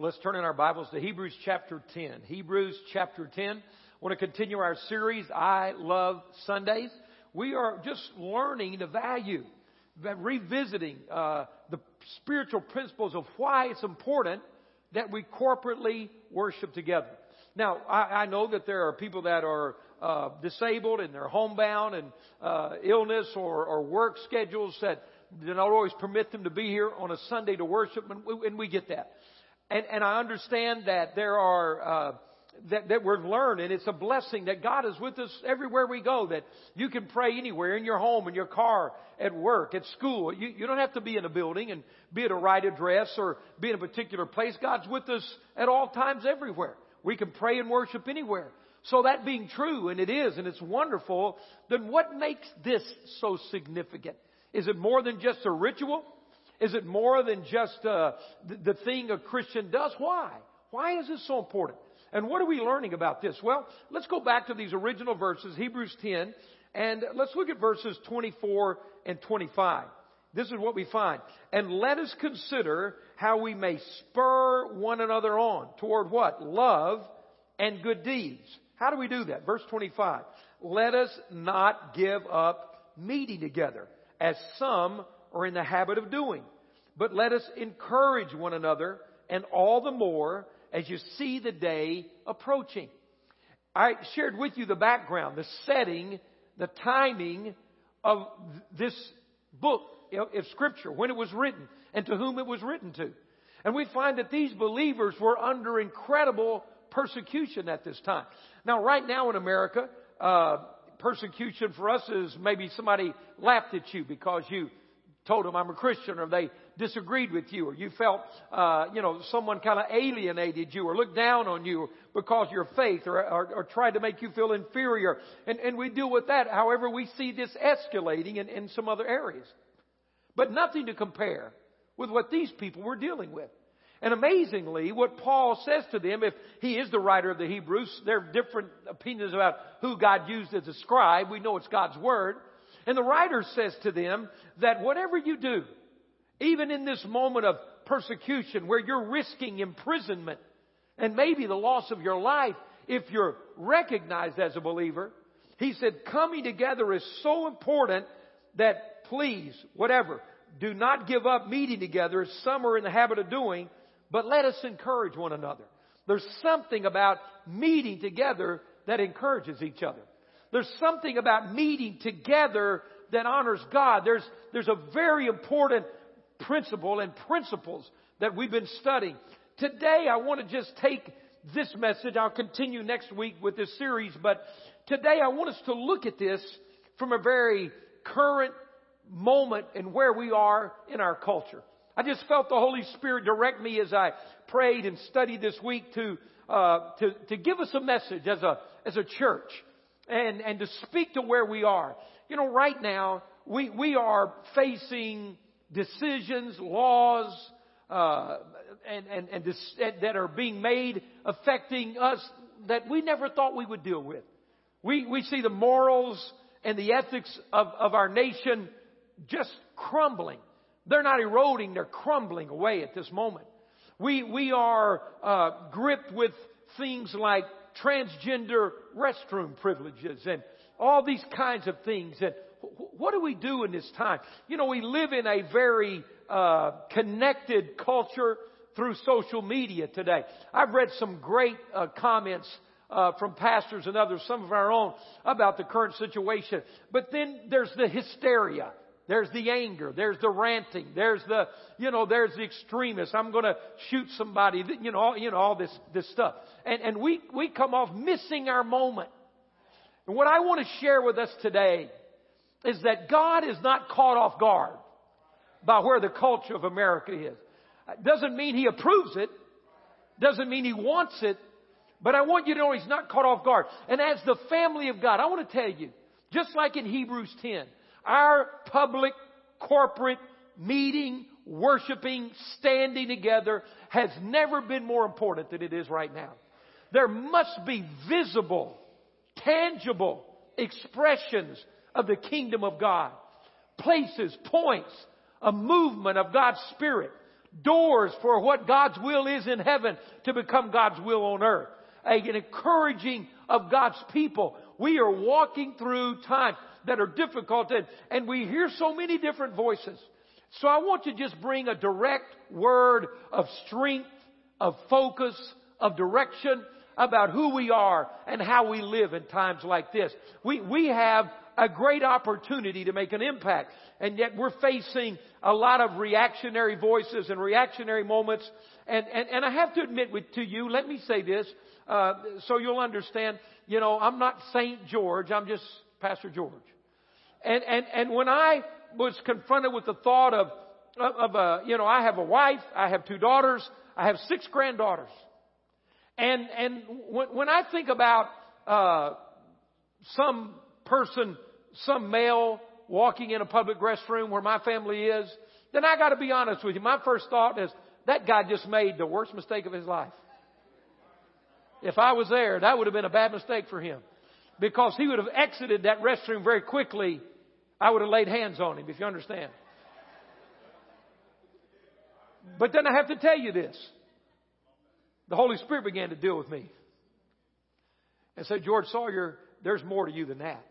Well, let's turn in our Bibles to Hebrews chapter 10. Hebrews chapter 10. I want to continue our series, I Love Sundays. We are just learning the value, revisiting uh, the spiritual principles of why it's important that we corporately worship together. Now, I, I know that there are people that are uh, disabled and they're homebound and uh, illness or, or work schedules that do not always permit them to be here on a Sunday to worship, and we, and we get that. And, and I understand that there are, uh, that, that we're learning. It's a blessing that God is with us everywhere we go, that you can pray anywhere, in your home, in your car, at work, at school. You, you don't have to be in a building and be at a right address or be in a particular place. God's with us at all times everywhere. We can pray and worship anywhere. So that being true, and it is, and it's wonderful, then what makes this so significant? Is it more than just a ritual? Is it more than just uh, the, the thing a Christian does? Why? Why is this so important? And what are we learning about this? Well, let's go back to these original verses, Hebrews 10, and let's look at verses 24 and 25. This is what we find. And let us consider how we may spur one another on toward what? Love and good deeds. How do we do that? Verse 25. Let us not give up meeting together as some are in the habit of doing. But let us encourage one another and all the more as you see the day approaching. I shared with you the background, the setting, the timing of this book of scripture, when it was written and to whom it was written to. And we find that these believers were under incredible persecution at this time. Now, right now in America, uh, persecution for us is maybe somebody laughed at you because you told them I'm a Christian or they disagreed with you or you felt, uh, you know, someone kind of alienated you or looked down on you because your faith or, or, or tried to make you feel inferior. And, and we deal with that. However, we see this escalating in, in some other areas. But nothing to compare with what these people were dealing with. And amazingly, what Paul says to them, if he is the writer of the Hebrews, there are different opinions about who God used as a scribe. We know it's God's Word. And the writer says to them that whatever you do, even in this moment of persecution where you're risking imprisonment and maybe the loss of your life if you're recognized as a believer, he said coming together is so important that please, whatever, do not give up meeting together as some are in the habit of doing, but let us encourage one another. There's something about meeting together that encourages each other. There's something about meeting together that honors God. There's, there's a very important principle and principles that we've been studying. Today I want to just take this message. I'll continue next week with this series, but today I want us to look at this from a very current moment and where we are in our culture. I just felt the Holy Spirit direct me as I prayed and studied this week to, uh, to, to give us a message as a, as a church and, and to speak to where we are. You know, right now, we, we are facing decisions, laws, uh, and, and, and this, that are being made affecting us that we never thought we would deal with. We, we see the morals and the ethics of, of our nation just crumbling. They're not eroding, they're crumbling away at this moment. We, we are uh, gripped with things like transgender restroom privileges and all these kinds of things. And what do we do in this time? You know, we live in a very uh, connected culture through social media today. I've read some great uh, comments uh, from pastors and others, some of our own, about the current situation. But then there's the hysteria. There's the anger. There's the ranting. There's the, you know, there's the extremists. I'm going to shoot somebody. You know, all, you know, all this, this stuff. And, and we, we come off missing our moment. And what I want to share with us today is that God is not caught off guard by where the culture of America is. Uh, doesn't mean He approves it. Doesn't mean He wants it. But I want you to know He's not caught off guard. And as the family of God, I want to tell you, just like in Hebrews 10, our public, corporate meeting, worshiping, standing together has never been more important than it is right now. There must be visible, tangible expressions of the kingdom of God. Places, points, a movement of God's Spirit Doors for what God's will is in heaven to become God's will on earth. An encouraging of God's people. We are walking through times that are difficult and, and we hear so many different voices. So I want to just bring a direct word of strength, of focus, of direction about who we are and how we live in times like this. We, we have a great opportunity to make an impact. And yet we're facing a lot of reactionary voices and reactionary moments. And, and, and I have to admit with, to you, let me say this, uh, so you'll understand, you know, I'm not Saint George, I'm just Pastor George. And, and, and when I was confronted with the thought of, of, a, you know, I have a wife, I have two daughters, I have six granddaughters. And, and when, when I think about, uh, some person, some male walking in a public restroom where my family is, then I gotta be honest with you. My first thought is, that guy just made the worst mistake of his life. If I was there, that would have been a bad mistake for him. Because he would have exited that restroom very quickly. I would have laid hands on him, if you understand. But then I have to tell you this. The Holy Spirit began to deal with me. And said, George Sawyer, there's more to you than that.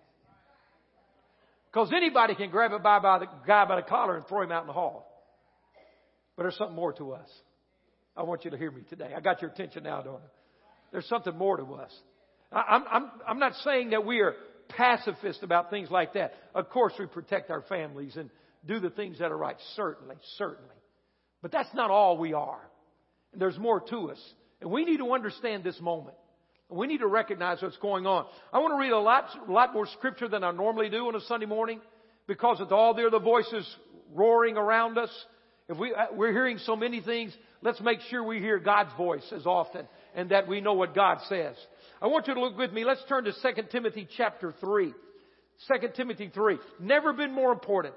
Because anybody can grab a guy by the guy by the collar and throw him out in the hall. But there's something more to us. I want you to hear me today. I got your attention now, don't I? There's something more to us. I'm, I'm, I'm not saying that we are pacifist about things like that. Of course, we protect our families and do the things that are right. Certainly, certainly. But that's not all we are. And there's more to us. And we need to understand this moment. We need to recognize what's going on. I want to read a lot, a lot more scripture than I normally do on a Sunday morning because with all the other voices roaring around us, if we, uh, we're hearing so many things, let's make sure we hear God's voice as often and that we know what God says. I want you to look with me. Let's turn to 2 Timothy chapter 3. 2 Timothy 3. Never been more important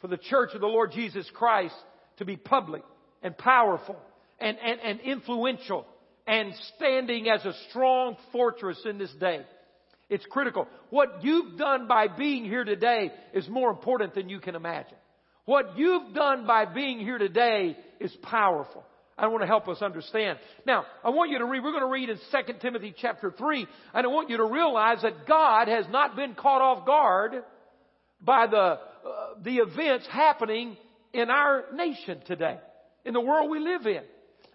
for the church of the Lord Jesus Christ to be public and powerful and, and, and influential and standing as a strong fortress in this day. It's critical. What you've done by being here today is more important than you can imagine. What you've done by being here today is powerful. I want to help us understand. Now, I want you to read, we're going to read in 2 Timothy chapter 3, and I want you to realize that God has not been caught off guard by the, uh, the events happening in our nation today, in the world we live in.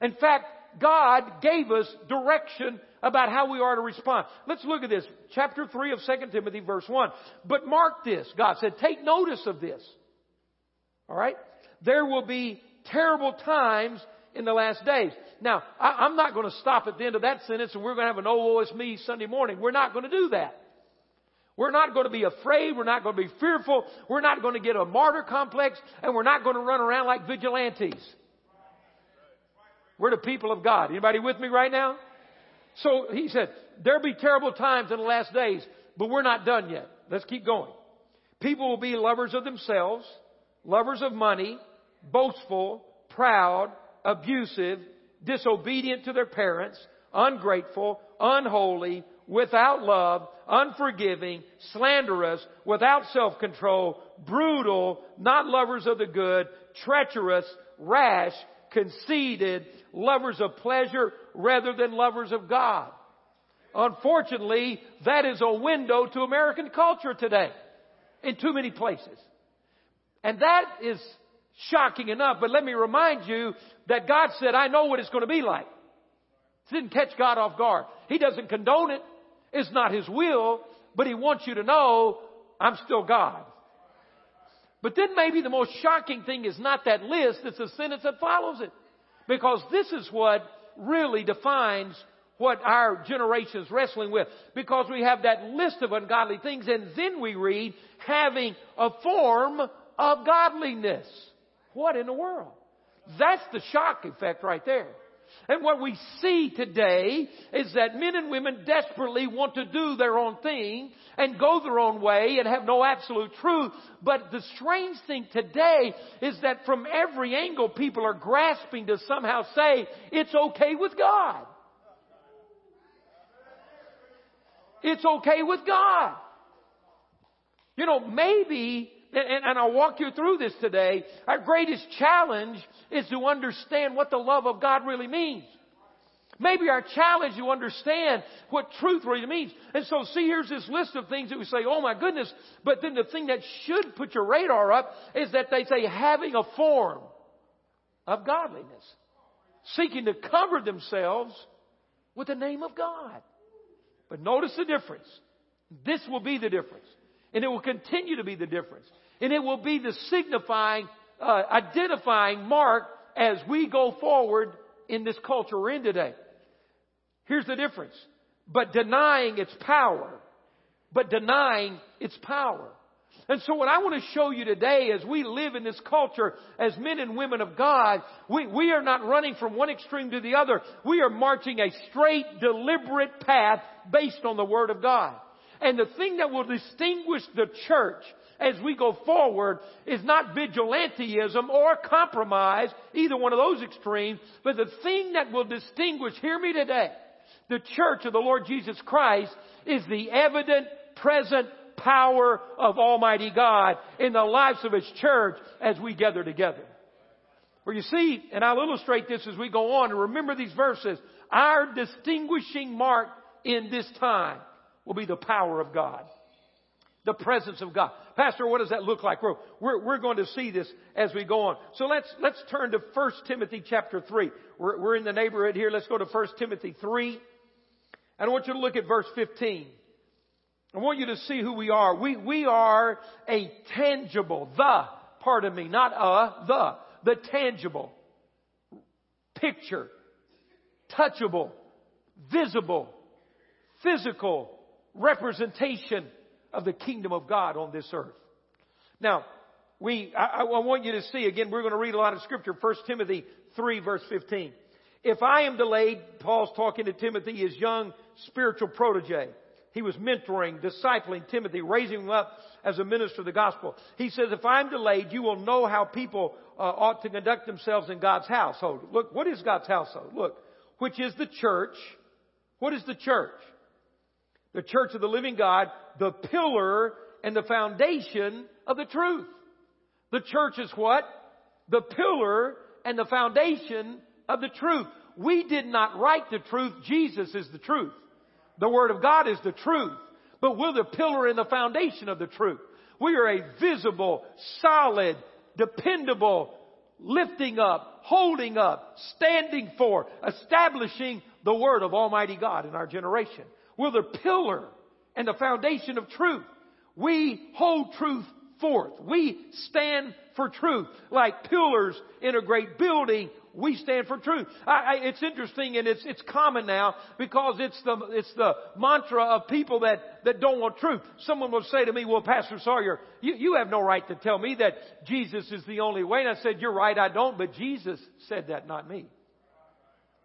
In fact, God gave us direction about how we are to respond. Let's look at this. Chapter 3 of 2 Timothy verse 1. But mark this. God said, take notice of this. Alright? There will be terrible times in the last days. Now, I, am not going to stop at the end of that sentence and we're going to have an oh, it's me Sunday morning. We're not going to do that. We're not going to be afraid. We're not going to be fearful. We're not going to get a martyr complex and we're not going to run around like vigilantes. We're the people of God. Anybody with me right now? So he said, there'll be terrible times in the last days, but we're not done yet. Let's keep going. People will be lovers of themselves, lovers of money, boastful, proud, abusive, disobedient to their parents, ungrateful, unholy, without love, unforgiving, slanderous, without self-control, brutal, not lovers of the good, treacherous, rash, conceited, lovers of pleasure rather than lovers of God. Unfortunately, that is a window to American culture today in too many places. And that is shocking enough, but let me remind you that God said, I know what it's going to be like. It didn't catch God off guard. He doesn't condone it. It's not His will, but He wants you to know I'm still God. But then maybe the most shocking thing is not that list, it's the sentence that follows it. Because this is what really defines what our generation is wrestling with. Because we have that list of ungodly things and then we read having a form of godliness. What in the world? That's the shock effect right there. And what we see today is that men and women desperately want to do their own thing and go their own way and have no absolute truth. But the strange thing today is that from every angle people are grasping to somehow say it's okay with God. It's okay with God. You know, maybe and, and I'll walk you through this today, our greatest challenge is to understand what the love of God really means. Maybe our challenge to understand what truth really means. And so see, here's this list of things that we say, oh my goodness. But then the thing that should put your radar up is that they say having a form of godliness. Seeking to cover themselves with the name of God. But notice the difference. This will be the difference. And it will continue to be the difference. And it will be the signifying, uh, identifying mark as we go forward in this culture we're in today. Here's the difference. But denying its power. But denying its power. And so what I want to show you today as we live in this culture as men and women of God, we, we are not running from one extreme to the other. We are marching a straight, deliberate path based on the Word of God. And the thing that will distinguish the church as we go forward is not vigilanteism or compromise, either one of those extremes, but the thing that will distinguish, hear me today, the church of the Lord Jesus Christ is the evident, present power of Almighty God in the lives of His church as we gather together. Where you see, and I'll illustrate this as we go on, and remember these verses, our distinguishing mark in this time will be the power of God. The presence of God. Pastor, what does that look like? We're, we're, we're going to see this as we go on. So let's, let's turn to 1 Timothy chapter 3. We're, we're in the neighborhood here. Let's go to 1 Timothy 3. And I want you to look at verse 15. I want you to see who we are. We, we are a tangible, the, pardon me, not a, the, the tangible picture, touchable, visible, physical representation of the kingdom of God on this earth. Now, we, I, I want you to see again, we're going to read a lot of scripture. 1 Timothy 3 verse 15. If I am delayed, Paul's talking to Timothy, his young spiritual protege. He was mentoring, discipling Timothy, raising him up as a minister of the gospel. He says, if I'm delayed, you will know how people uh, ought to conduct themselves in God's household. Look, what is God's household? Look, which is the church. What is the church? The church of the living God, the pillar and the foundation of the truth. The church is what? The pillar and the foundation of the truth. We did not write the truth. Jesus is the truth. The Word of God is the truth. But we're the pillar and the foundation of the truth. We are a visible, solid, dependable, lifting up, holding up, standing for, establishing the Word of Almighty God in our generation. We're the pillar and the foundation of truth. We hold truth forth. We stand for truth. Like pillars in a great building, we stand for truth. I, I, it's interesting and it's, it's common now because it's the, it's the mantra of people that, that don't want truth. Someone will say to me, well, Pastor Sawyer, you, you have no right to tell me that Jesus is the only way. And I said, you're right, I don't, but Jesus said that, not me.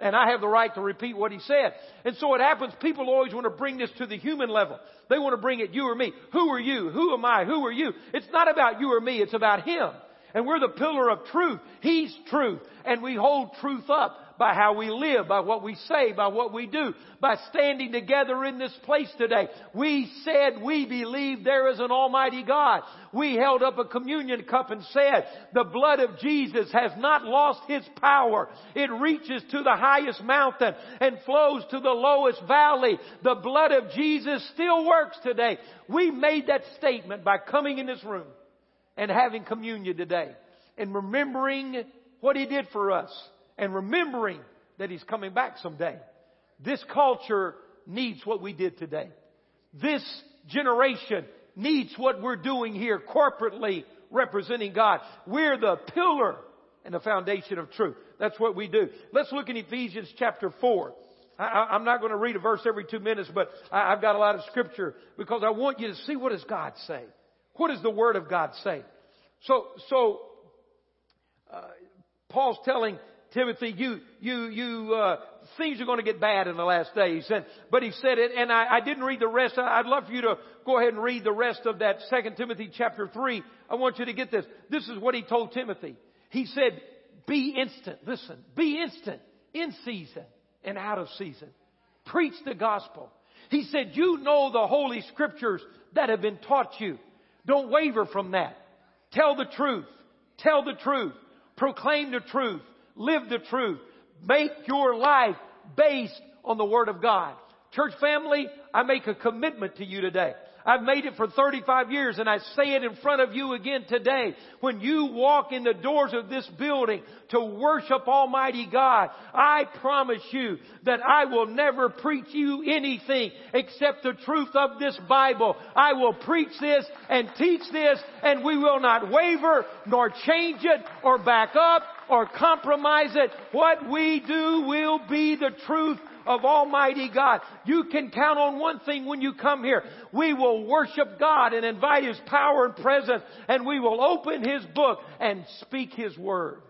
And I have the right to repeat what he said. And so it happens, people always want to bring this to the human level. They want to bring it you or me. Who are you? Who am I? Who are you? It's not about you or me, it's about him. And we're the pillar of truth. He's truth. And we hold truth up by how we live, by what we say, by what we do, by standing together in this place today. We said we believe there is an Almighty God. We held up a communion cup and said, the blood of Jesus has not lost His power. It reaches to the highest mountain and flows to the lowest valley. The blood of Jesus still works today. We made that statement by coming in this room and having communion today and remembering what He did for us and remembering that He's coming back someday. This culture needs what we did today. This generation needs what we're doing here corporately representing God. We're the pillar and the foundation of truth. That's what we do. Let's look in Ephesians chapter 4. I, am not going to read a verse every two minutes, but I, have got a lot of scripture because I want you to see what does God say. What does the Word of God say? So, so uh, Paul's telling Timothy, you, you, you, uh, things are going to get bad in the last days. And, but he said it, and I, I didn't read the rest. I'd love for you to go ahead and read the rest of that Second Timothy chapter 3. I want you to get this. This is what he told Timothy. He said, be instant. Listen, be instant in season and out of season. Preach the gospel. He said, you know the holy scriptures that have been taught you. Don't waver from that. Tell the truth. Tell the truth. Proclaim the truth. Live the truth. Make your life based on the Word of God. Church family, I make a commitment to you today. I've made it for 35 years and I say it in front of you again today. When you walk in the doors of this building to worship Almighty God, I promise you that I will never preach you anything except the truth of this Bible. I will preach this and teach this and we will not waver nor change it or back up or compromise it. What we do will be the truth of Almighty God. You can count on one thing when you come here. We will worship God and invite His power and presence and we will open His book and speak His word.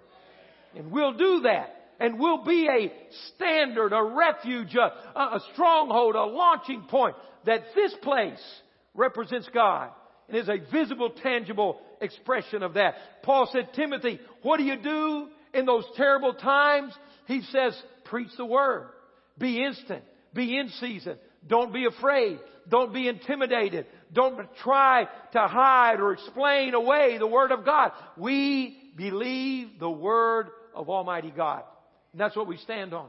And we'll do that. And we'll be a standard, a refuge, a, a stronghold, a launching point that this place represents God and is a visible, tangible expression of that. Paul said, Timothy, what do you do in those terrible times? He says, preach the word. Be instant. Be in season. Don't be afraid. Don't be intimidated. Don't try to hide or explain away the Word of God. We believe the Word of Almighty God. And that's what we stand on.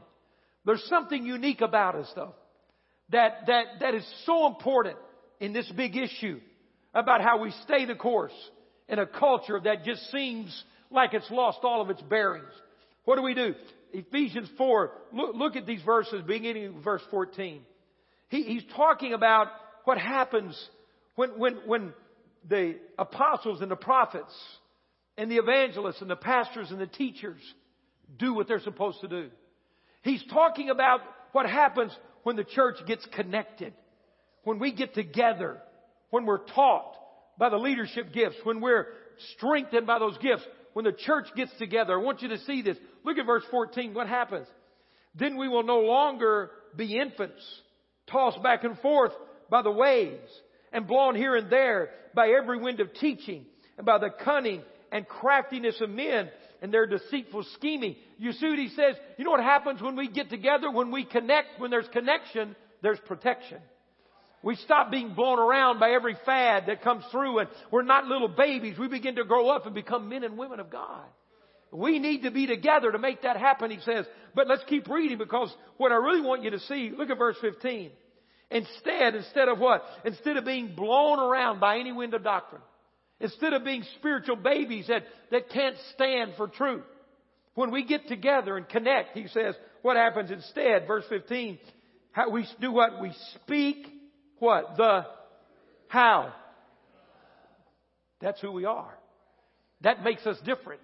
There's something unique about us though. That, that, that is so important in this big issue about how we stay the course in a culture that just seems like it's lost all of its bearings. What do we do? Ephesians 4, look, look at these verses beginning verse 14. He, he's talking about what happens when, when, when the apostles and the prophets and the evangelists and the pastors and the teachers do what they're supposed to do. He's talking about what happens when the church gets connected, when we get together, when we're taught by the leadership gifts, when we're strengthened by those gifts, when the church gets together. I want you to see this. Look at verse 14. What happens? Then we will no longer be infants, tossed back and forth by the waves and blown here and there by every wind of teaching and by the cunning and craftiness of men and their deceitful scheming. You see what he says? You know what happens when we get together, when we connect, when there's connection, there's protection. We stop being blown around by every fad that comes through and we're not little babies. We begin to grow up and become men and women of God. We need to be together to make that happen, he says. But let's keep reading because what I really want you to see, look at verse 15. Instead, instead of what? Instead of being blown around by any wind of doctrine, instead of being spiritual babies that, that can't stand for truth, when we get together and connect, he says, what happens instead? Verse 15, how we do what? We speak what? The how. That's who we are. That makes us different.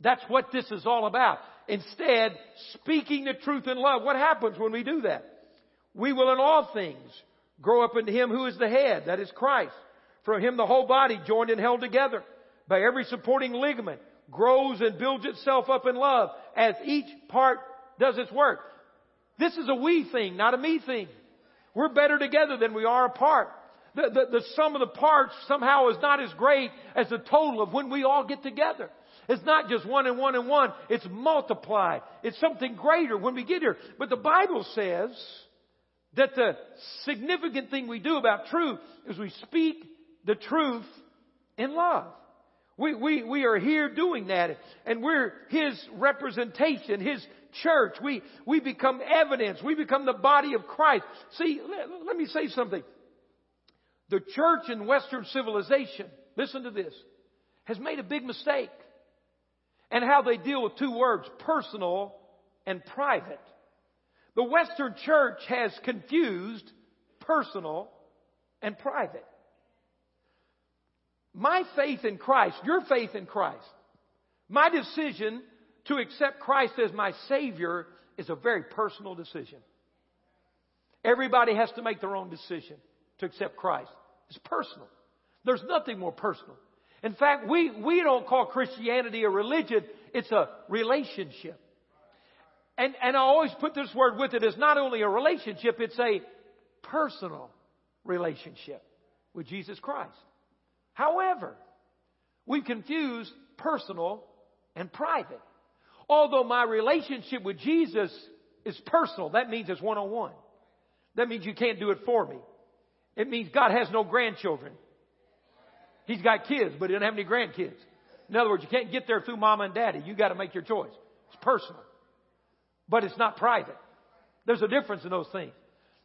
That's what this is all about. Instead, speaking the truth in love. What happens when we do that? We will in all things grow up into Him who is the head, that is Christ. From Him the whole body joined and held together by every supporting ligament grows and builds itself up in love as each part does its work. This is a we thing, not a me thing. We're better together than we are apart. The, the, the sum of the parts somehow is not as great as the total of when we all get together. It's not just one and one and one. It's multiplied. It's something greater when we get here. But the Bible says that the significant thing we do about truth is we speak the truth in love. We, we, we are here doing that and we're His representation, His church. We, we become evidence. We become the body of Christ. See, let, let me say something. The church in Western civilization, listen to this, has made a big mistake. And how they deal with two words, personal and private. The Western church has confused personal and private. My faith in Christ, your faith in Christ, my decision to accept Christ as my Savior is a very personal decision. Everybody has to make their own decision to accept Christ. It's personal. There's nothing more personal. In fact, we, we don't call Christianity a religion, it's a relationship. And, and I always put this word with it. It's not only a relationship, it's a personal relationship with Jesus Christ. However, we've confused personal and private. Although my relationship with Jesus is personal, that means it's one on one. That means you can't do it for me. It means God has no grandchildren. He's got kids, but he doesn't have any grandkids. In other words, you can't get there through mama and daddy. You got to make your choice. It's personal. But it's not private. There's a difference in those things.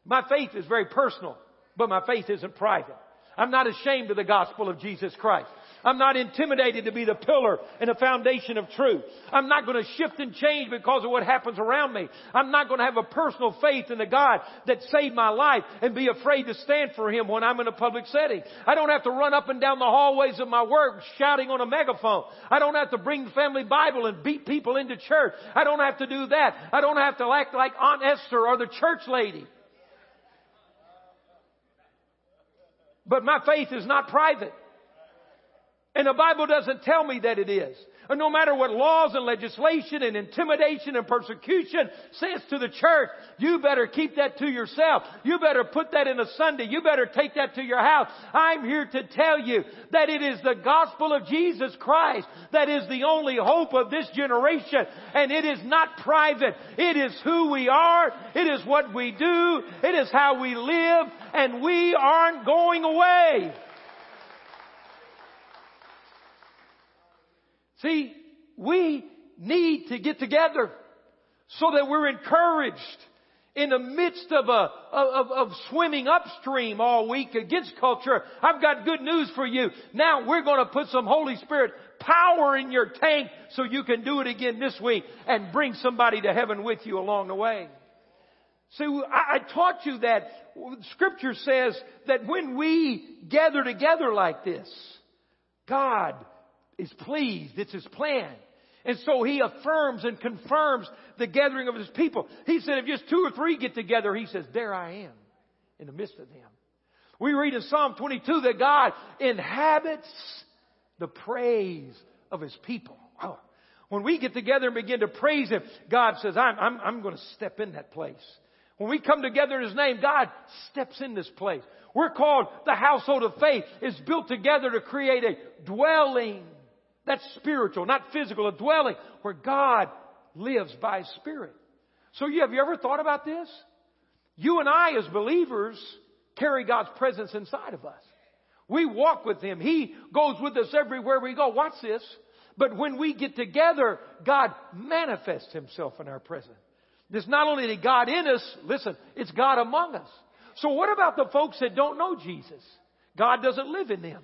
My faith is very personal, but my faith isn't private. I'm not ashamed of the gospel of Jesus Christ. I'm not intimidated to be the pillar and the foundation of truth. I'm not going to shift and change because of what happens around me. I'm not going to have a personal faith in the God that saved my life and be afraid to stand for Him when I'm in a public setting. I don't have to run up and down the hallways of my work shouting on a megaphone. I don't have to bring the family Bible and beat people into church. I don't have to do that. I don't have to act like Aunt Esther or the church lady. But my faith is not private. And the Bible doesn't tell me that it is. And no matter what laws and legislation and intimidation and persecution says to the church, you better keep that to yourself. You better put that in a Sunday. You better take that to your house. I'm here to tell you that it is the gospel of Jesus Christ that is the only hope of this generation. And it is not private. It is who we are. It is what we do. It is how we live. And we aren't going away. See, we need to get together so that we're encouraged in the midst of a of, of, swimming upstream all week against culture. I've got good news for you. Now we're going to put some Holy Spirit power in your tank so you can do it again this week and bring somebody to heaven with you along the way. See, I, I taught you that Scripture says that when we gather together like this, God is pleased. It's his plan. And so he affirms and confirms the gathering of his people. He said, if just two or three get together, he says, there I am in the midst of them. We read in Psalm 22 that God inhabits the praise of his people. Oh. When we get together and begin to praise him, God says, I'm, I'm, I'm going to step in that place. When we come together in His name, God steps in this place. We're called the household of faith. It's built together to create a dwelling that's spiritual, not physical, a dwelling where God lives by Spirit. So you, have you ever thought about this? You and I as believers carry God's presence inside of us. We walk with Him. He goes with us everywhere we go. Watch this. But when we get together, God manifests Himself in our presence. It's not only the God in us, listen, it's God among us. So what about the folks that don't know Jesus? God doesn't live in them.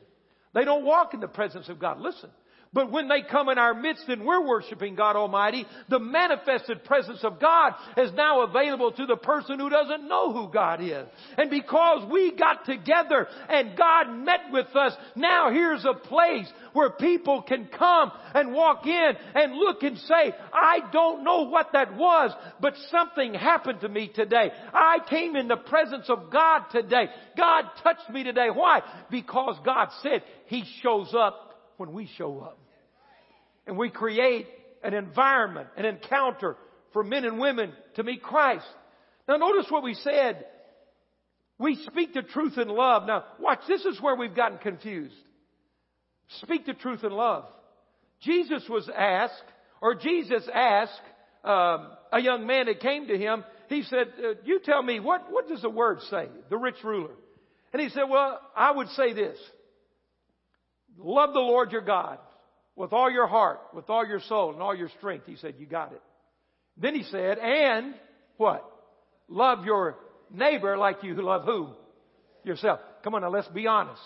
They don't walk in the presence of God. Listen, but when they come in our midst and we're worshiping God Almighty, the manifested presence of God is now available to the person who doesn't know who God is. And because we got together and God met with us, now here's a place where people can come and walk in and look and say, I don't know what that was, but something happened to me today. I came in the presence of God today. God touched me today. Why? Because God said He shows up when we show up. And we create an environment, an encounter for men and women to meet Christ. Now notice what we said. We speak the truth in love. Now watch, this is where we've gotten confused. Speak the truth in love. Jesus was asked, or Jesus asked um, a young man that came to him, he said, uh, you tell me, what, what does the word say? The rich ruler. And he said, well, I would say this. Love the Lord your God with all your heart, with all your soul, and all your strength. He said, You got it. Then he said, And what? Love your neighbor like you love who? Yourself. Come on now, let's be honest.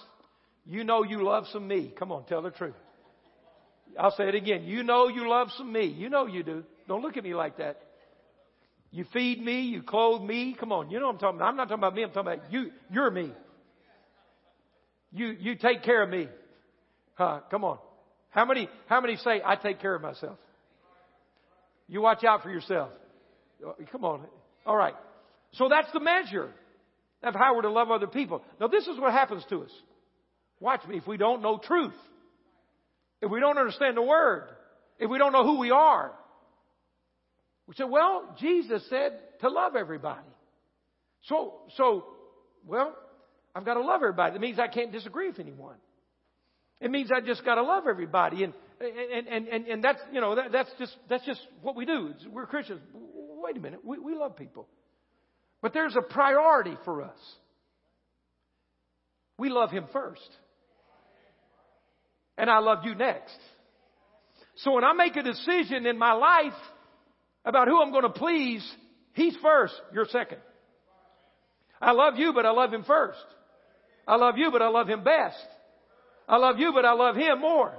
You know you love some me. Come on, tell the truth. I'll say it again. You know you love some me. You know you do. Don't look at me like that. You feed me, you clothe me. Come on, you know I'm talking about. I'm not talking about me, I'm talking about you. You're me. You, you take care of me. Huh, come on. How many, how many say, I take care of myself? You watch out for yourself. Oh, come on. All right. So that's the measure of how we're to love other people. Now this is what happens to us. Watch me. If we don't know truth, if we don't understand the word, if we don't know who we are, we say, well, Jesus said to love everybody. So, so, well, I've got to love everybody. That means I can't disagree with anyone. It means I just got to love everybody, and and and and, and that's you know that, that's just that's just what we do. We're Christians. Wait a minute, we, we love people, but there's a priority for us. We love Him first. and I love you next. So when I make a decision in my life about who I'm going to please, He's first, you're second. I love you, but I love Him first. I love you, but I love Him best. I love you, but I love Him more.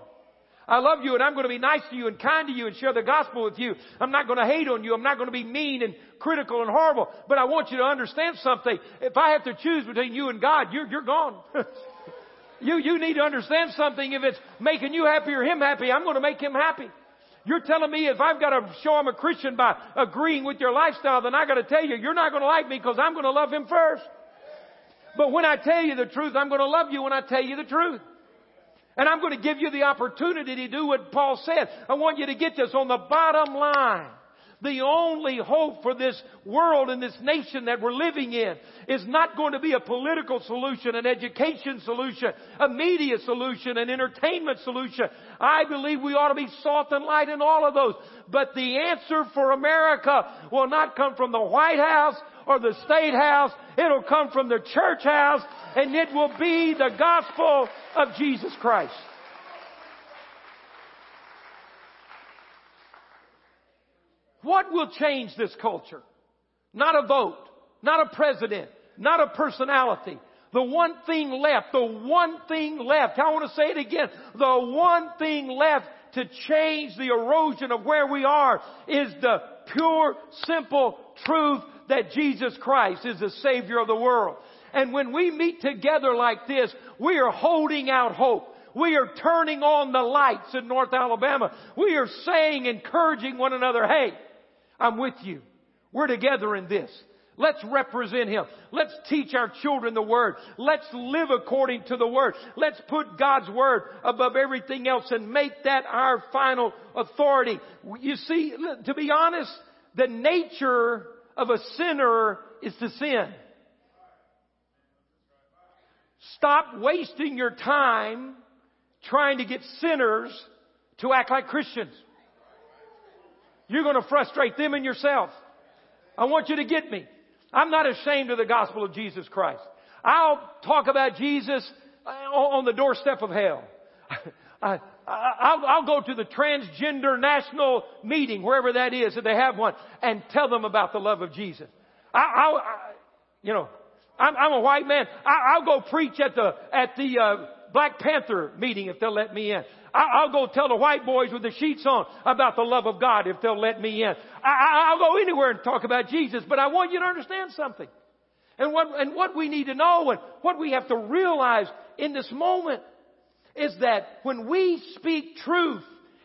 I love you and I'm going to be nice to you and kind to you and share the gospel with you. I'm not going to hate on you. I'm not going to be mean and critical and horrible. But I want you to understand something. If I have to choose between you and God, you're, you're gone. you, you need to understand something. If it's making you happy or him happy, I'm going to make him happy. You're telling me if I've got to show I'm a Christian by agreeing with your lifestyle, then I got to tell you, you're not going to like me because I'm going to love him first. But when I tell you the truth, I'm going to love you when I tell you the truth. And I'm going to give you the opportunity to do what Paul said. I want you to get this on the bottom line. The only hope for this world and this nation that we're living in is not going to be a political solution, an education solution, a media solution, an entertainment solution. I believe we ought to be salt and light in all of those. But the answer for America will not come from the White House or the State House. It'll come from the church house and it will be the gospel of Jesus Christ. What will change this culture? Not a vote, not a president, not a personality. The one thing left, the one thing left, I want to say it again, the one thing left to change the erosion of where we are is the pure, simple truth that Jesus Christ is the Savior of the world. And when we meet together like this, we are holding out hope. We are turning on the lights in North Alabama. We are saying, encouraging one another, hey, I'm with you. We're together in this. Let's represent Him. Let's teach our children the Word. Let's live according to the Word. Let's put God's Word above everything else and make that our final authority. You see, to be honest, the nature of a sinner is to sin. Stop wasting your time trying to get sinners to act like Christians. You're going to frustrate them and yourself. I want you to get me. I'm not ashamed of the gospel of Jesus Christ. I'll talk about Jesus uh, on the doorstep of hell. I, will go to the transgender national meeting, wherever that is, if they have one, and tell them about the love of Jesus. I, I, you know, I'm, I'm, a white man. I, will go preach at the at the uh, Black Panther meeting if they'll let me in. I, will go tell the white boys with the sheets on about the love of God if they'll let me in. I, I'll go anywhere and talk about Jesus, but I want you to understand something. And what, and what we need to know and what we have to realize in this moment is that when we speak truth,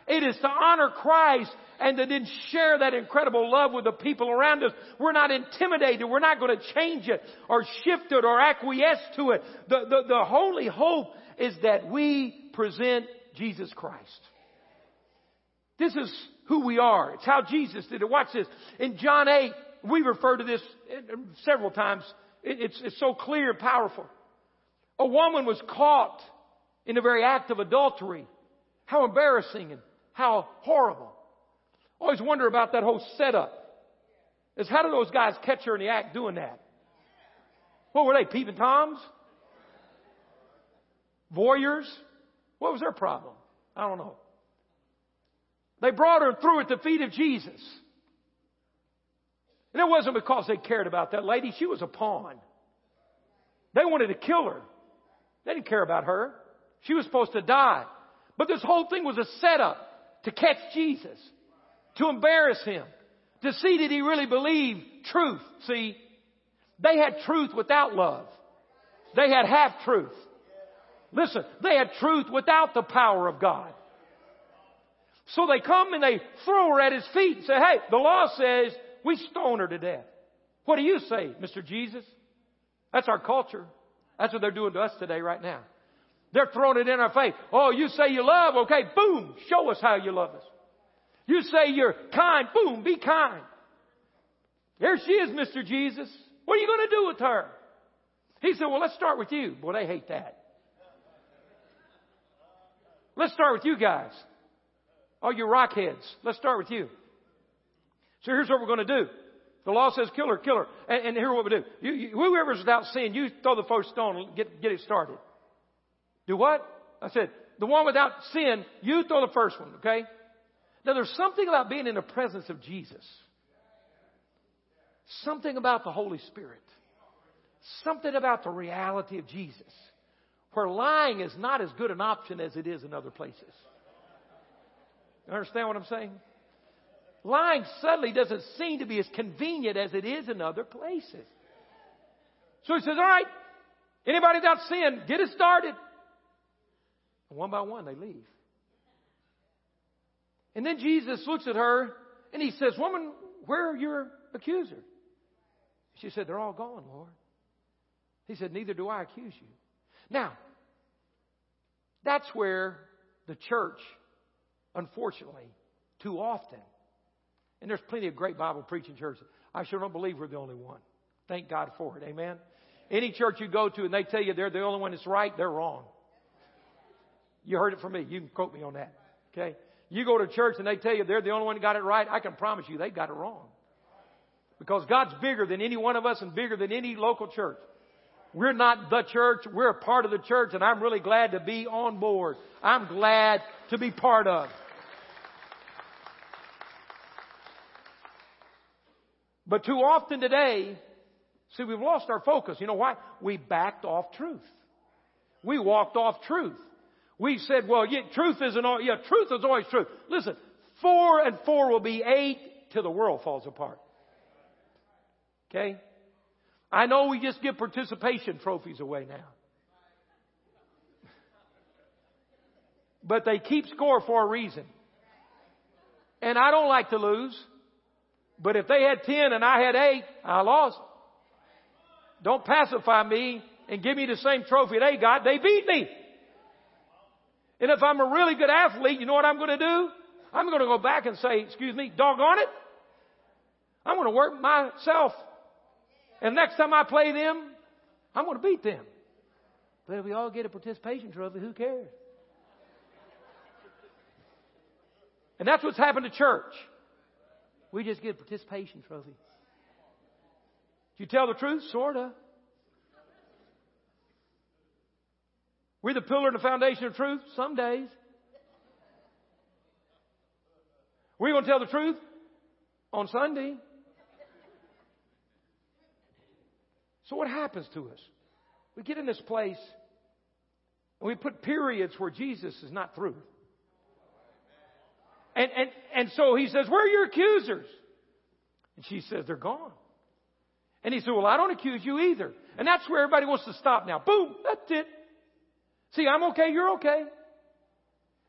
it is to honor Christ and to then share that incredible love with the people around us. We're not intimidated. We're not going to change it or shift it or acquiesce to it. The, the, the holy hope is that we present Jesus Christ. This is who we are. It's how Jesus did it. Watch this. In John 8, we refer to this several times. It's, it's so clear and powerful. A woman was caught in the very act of adultery. How embarrassing and how horrible. Always wonder about that whole setup. Is how did those guys catch her in the act doing that? What were they, peeping toms? Voyeurs? What was their problem? I don't know. They brought her and threw her at the feet of Jesus. And it wasn't because they cared about that lady. She was a pawn. They wanted to kill her. They didn't care about her. She was supposed to die. But this whole thing was a setup to catch Jesus, to embarrass him, to see did he really believe truth. See, they had truth without love. They had half truth. Listen, they had truth without the power of God. So they come and they throw her at his feet and say, hey, the law says we stone her to death. What do you say, Mr. Jesus? That's our culture. That's what they're doing to us today right now. They're throwing it in our face. Oh, you say you love? Okay, boom, show us how you love us. You say you're kind, boom, be kind. There she is, Mr. Jesus. What are you going to do with her? He said, well, let's start with you. Boy, they hate that. Let's start with you guys. All you rockheads. Let's start with you. So here's what we're going to do. The law says kill her, kill her. And, and here's what we do. You, you, whoever's without sin, you throw the first stone and get, get it started. Do what? I said, the one without sin, you throw the first one, okay? Now there's something about being in the presence of Jesus. Something about the Holy Spirit. Something about the reality of Jesus. Where lying is not as good an option as it is in other places. You understand what I'm saying? Lying suddenly doesn't seem to be as convenient as it is in other places. So he says, all right, anybody without sin, get it started. And one by one they leave. And then Jesus looks at her and he says, woman, where are your accusers? She said, they're all gone, Lord. He said, neither do I accuse you. Now, that's where the church, unfortunately, too often, and there's plenty of great Bible preaching churches. I sure don't believe we're the only one. Thank God for it. Amen. Any church you go to and they tell you they're the only one that's right, they're wrong. You heard it from me. You can quote me on that. Okay? You go to church and they tell you they're the only one that got it right, I can promise you they got it wrong. Because God's bigger than any one of us and bigger than any local church. We're not the church. We're a part of the church and I'm really glad to be on board. I'm glad to be part of. But too often today, see, we've lost our focus. You know why? We backed off truth. We walked off truth. We said, well, yeah, truth isn't all, yeah, truth is always truth. Listen, four and four will be eight till the world falls apart. Okay? I know we just give participation trophies away now. But they keep score for a reason. And I don't like to lose. But if they had 10 and I had 8, I lost. Don't pacify me and give me the same trophy they got. They beat me. And if I'm a really good athlete, you know what I'm going to do? I'm going to go back and say, excuse me, doggone it. I'm going to work myself. And next time I play them, I'm going to beat them. But if we all get a participation trophy, who cares? And that's what's happened to church. We just get a participation trophy. Do you tell the truth? Sorta. We're the pillar and the foundation of truth some days. We're going to tell the truth on Sunday. So what happens to us? We get in this place and we put periods where Jesus is not through. And, and, and so he says, where are your accusers? And she says, they're gone. And he said, well, I don't accuse you either. And that's where everybody wants to stop now. Boom, that's it. See, I'm okay, you're okay.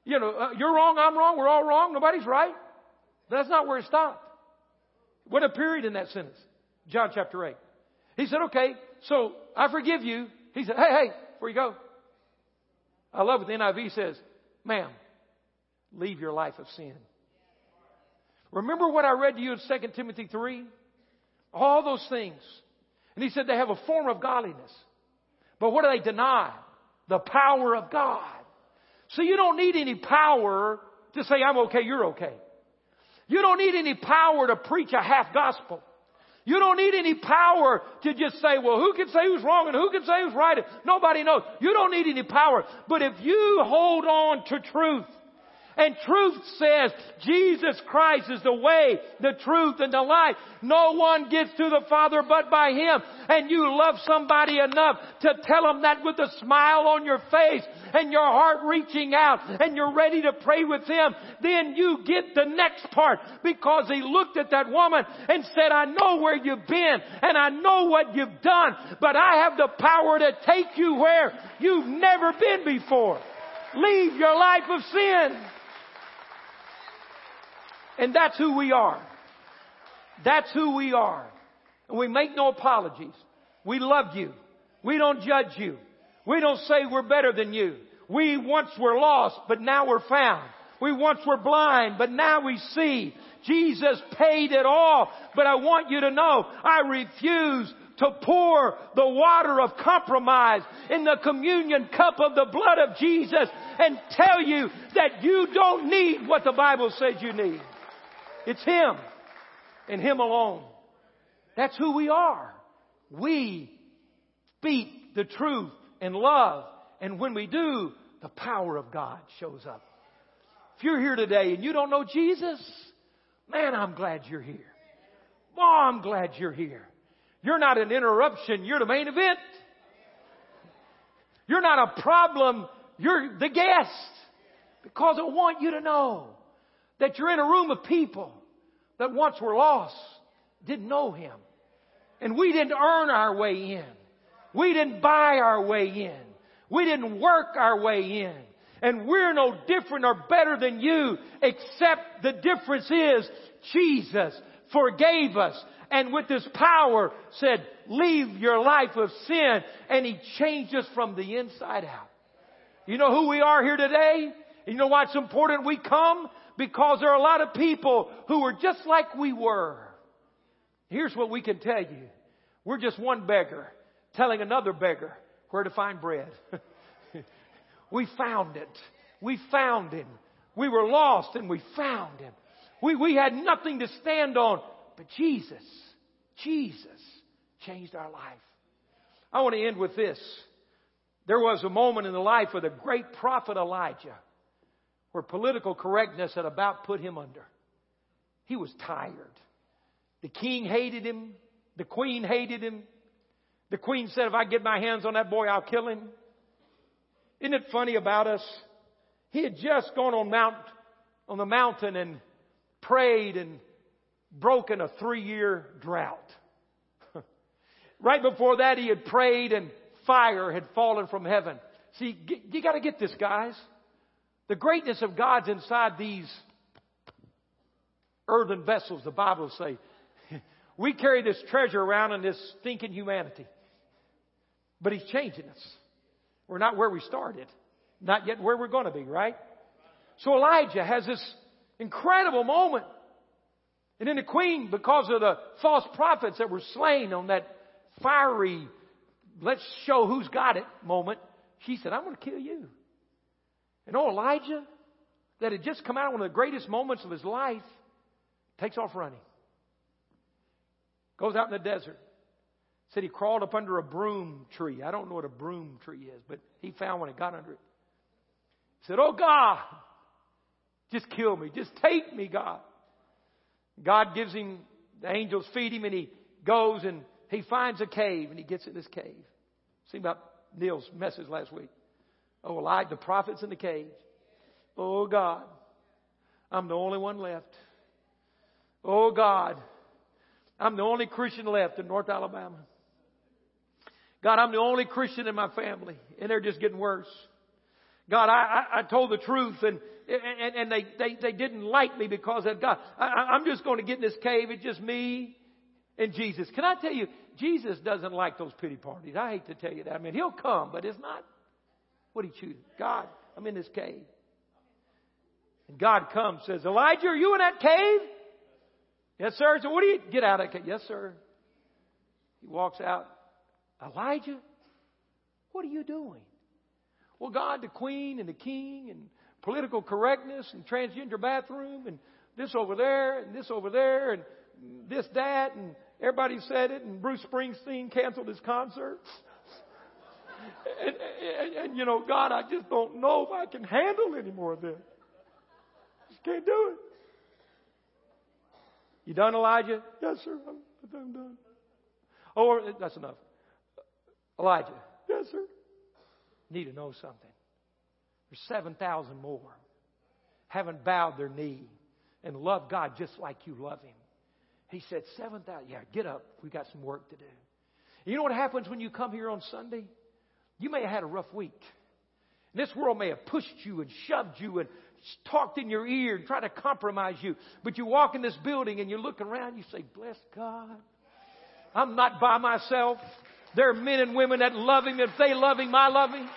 You know, uh, you're wrong, I'm wrong, we're all wrong, nobody's right. That's not where it stopped. What a period in that sentence. John chapter 8. He said, okay, so I forgive you. He said, hey, hey, before you go. I love what the NIV says. Ma'am, leave your life of sin. Remember what I read to you in 2 Timothy 3? All those things. And he said they have a form of godliness. But what do they deny? The power of God. So you don't need any power to say, I'm okay, you're okay. You don't need any power to preach a half gospel. You don't need any power to just say, well, who can say who's wrong and who can say who's right? Nobody knows. You don't need any power. But if you hold on to truth, and truth says Jesus Christ is the way, the truth, and the life. No one gets to the Father but by Him. And you love somebody enough to tell them that with a smile on your face and your heart reaching out and you're ready to pray with them. Then you get the next part because He looked at that woman and said, I know where you've been and I know what you've done, but I have the power to take you where you've never been before. Leave your life of sin. And that's who we are. That's who we are. And we make no apologies. We love you. We don't judge you. We don't say we're better than you. We once were lost, but now we're found. We once were blind, but now we see. Jesus paid it all. But I want you to know, I refuse to pour the water of compromise in the communion cup of the blood of Jesus and tell you that you don't need what the Bible says you need. It's Him and Him alone. That's who we are. We speak the truth and love. And when we do, the power of God shows up. If you're here today and you don't know Jesus, man, I'm glad you're here. Oh, I'm glad you're here. You're not an interruption, you're the main event. You're not a problem, you're the guest. Because I want you to know that you're in a room of people that once were lost, didn't know Him. And we didn't earn our way in. We didn't buy our way in. We didn't work our way in. And we're no different or better than you, except the difference is Jesus forgave us and with His power said, leave your life of sin and He changed us from the inside out. You know who we are here today? You know why it's important we come? Because there are a lot of people who are just like we were. Here's what we can tell you. We're just one beggar telling another beggar where to find bread. we found it. We found him. We were lost and we found him. We, we had nothing to stand on, but Jesus, Jesus changed our life. I want to end with this. There was a moment in the life of the great prophet Elijah where political correctness had about put him under. He was tired. The king hated him. The queen hated him. The queen said, if I get my hands on that boy, I'll kill him. Isn't it funny about us? He had just gone on mount, on the mountain and prayed and broken a three year drought. right before that, he had prayed and fire had fallen from heaven. See, you gotta get this, guys. The greatness of God's inside these earthen vessels, the Bible say. We carry this treasure around in this stinking humanity. But He's changing us. We're not where we started. Not yet where we're going to be, right? So Elijah has this incredible moment. And then the queen, because of the false prophets that were slain on that fiery, let's show who's got it moment, she said, I'm going to kill you. And oh, Elijah, that had just come out of one of the greatest moments of his life, takes off running. Goes out in the desert. Said he crawled up under a broom tree. I don't know what a broom tree is, but he found one and got under it. Said, Oh God, just kill me. Just take me, God. God gives him, the angels feed him, and he goes and he finds a cave and he gets in this cave. See about Neil's message last week. Oh, like the prophets in the cave. Oh God, I'm the only one left. Oh God, I'm the only Christian left in North Alabama. God, I'm the only Christian in my family, and they're just getting worse. God, I, I, I told the truth, and and, and they, they they didn't like me because of God. I, I'm just going to get in this cave. It's just me and Jesus. Can I tell you, Jesus doesn't like those pity parties. I hate to tell you that. I mean, he'll come, but it's not what he choose. God, I'm in this cave. And God comes, says, Elijah, are you in that cave? Yes, sir. So what do you get out of the cave? Yes, sir. He walks out. Elijah, what are you doing? Well, God, the queen and the king and political correctness and transgender bathroom and this over there and this over there and this, that, and everybody said it and Bruce Springsteen canceled his concert. And, and, and, you know, God, I just don't know if I can handle any more of this. Just can't do it. You done, Elijah? Yes, sir. I'm, I'm done. Oh, that's enough. Elijah. Yes, sir. Need to know something. There's 7,000 more haven't bowed their knee and loved God just like you love Him. He said, 7,000. Yeah, get up. We've got some work to do. You know what happens when you come here on Sunday? You may have had a rough week. This world may have pushed you and shoved you and talked in your ear and tried to compromise you. But you walk in this building and you look around, you say, Bless God. I'm not by myself. There are men and women that love Him. If they love Him, I love Him.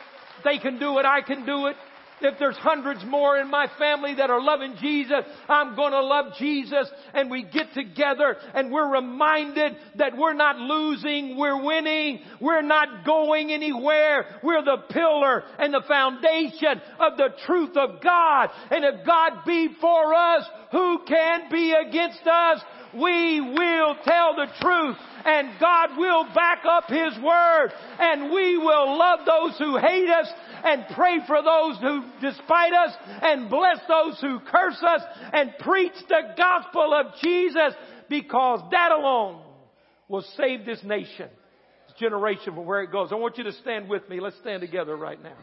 They can do it, I can do it. If there's hundreds more in my family that are loving Jesus, I'm going to love Jesus. And we get together and we're reminded that we're not losing, we're winning, we're not going anywhere. We're the pillar and the foundation of the truth of God. And if God be for us, who can be against us? We will tell the truth and God will back up His Word and we will love those who hate us and pray for those who despite us and bless those who curse us and preach the gospel of Jesus because that alone will save this nation, this generation from where it goes. I want you to stand with me. Let's stand together right now.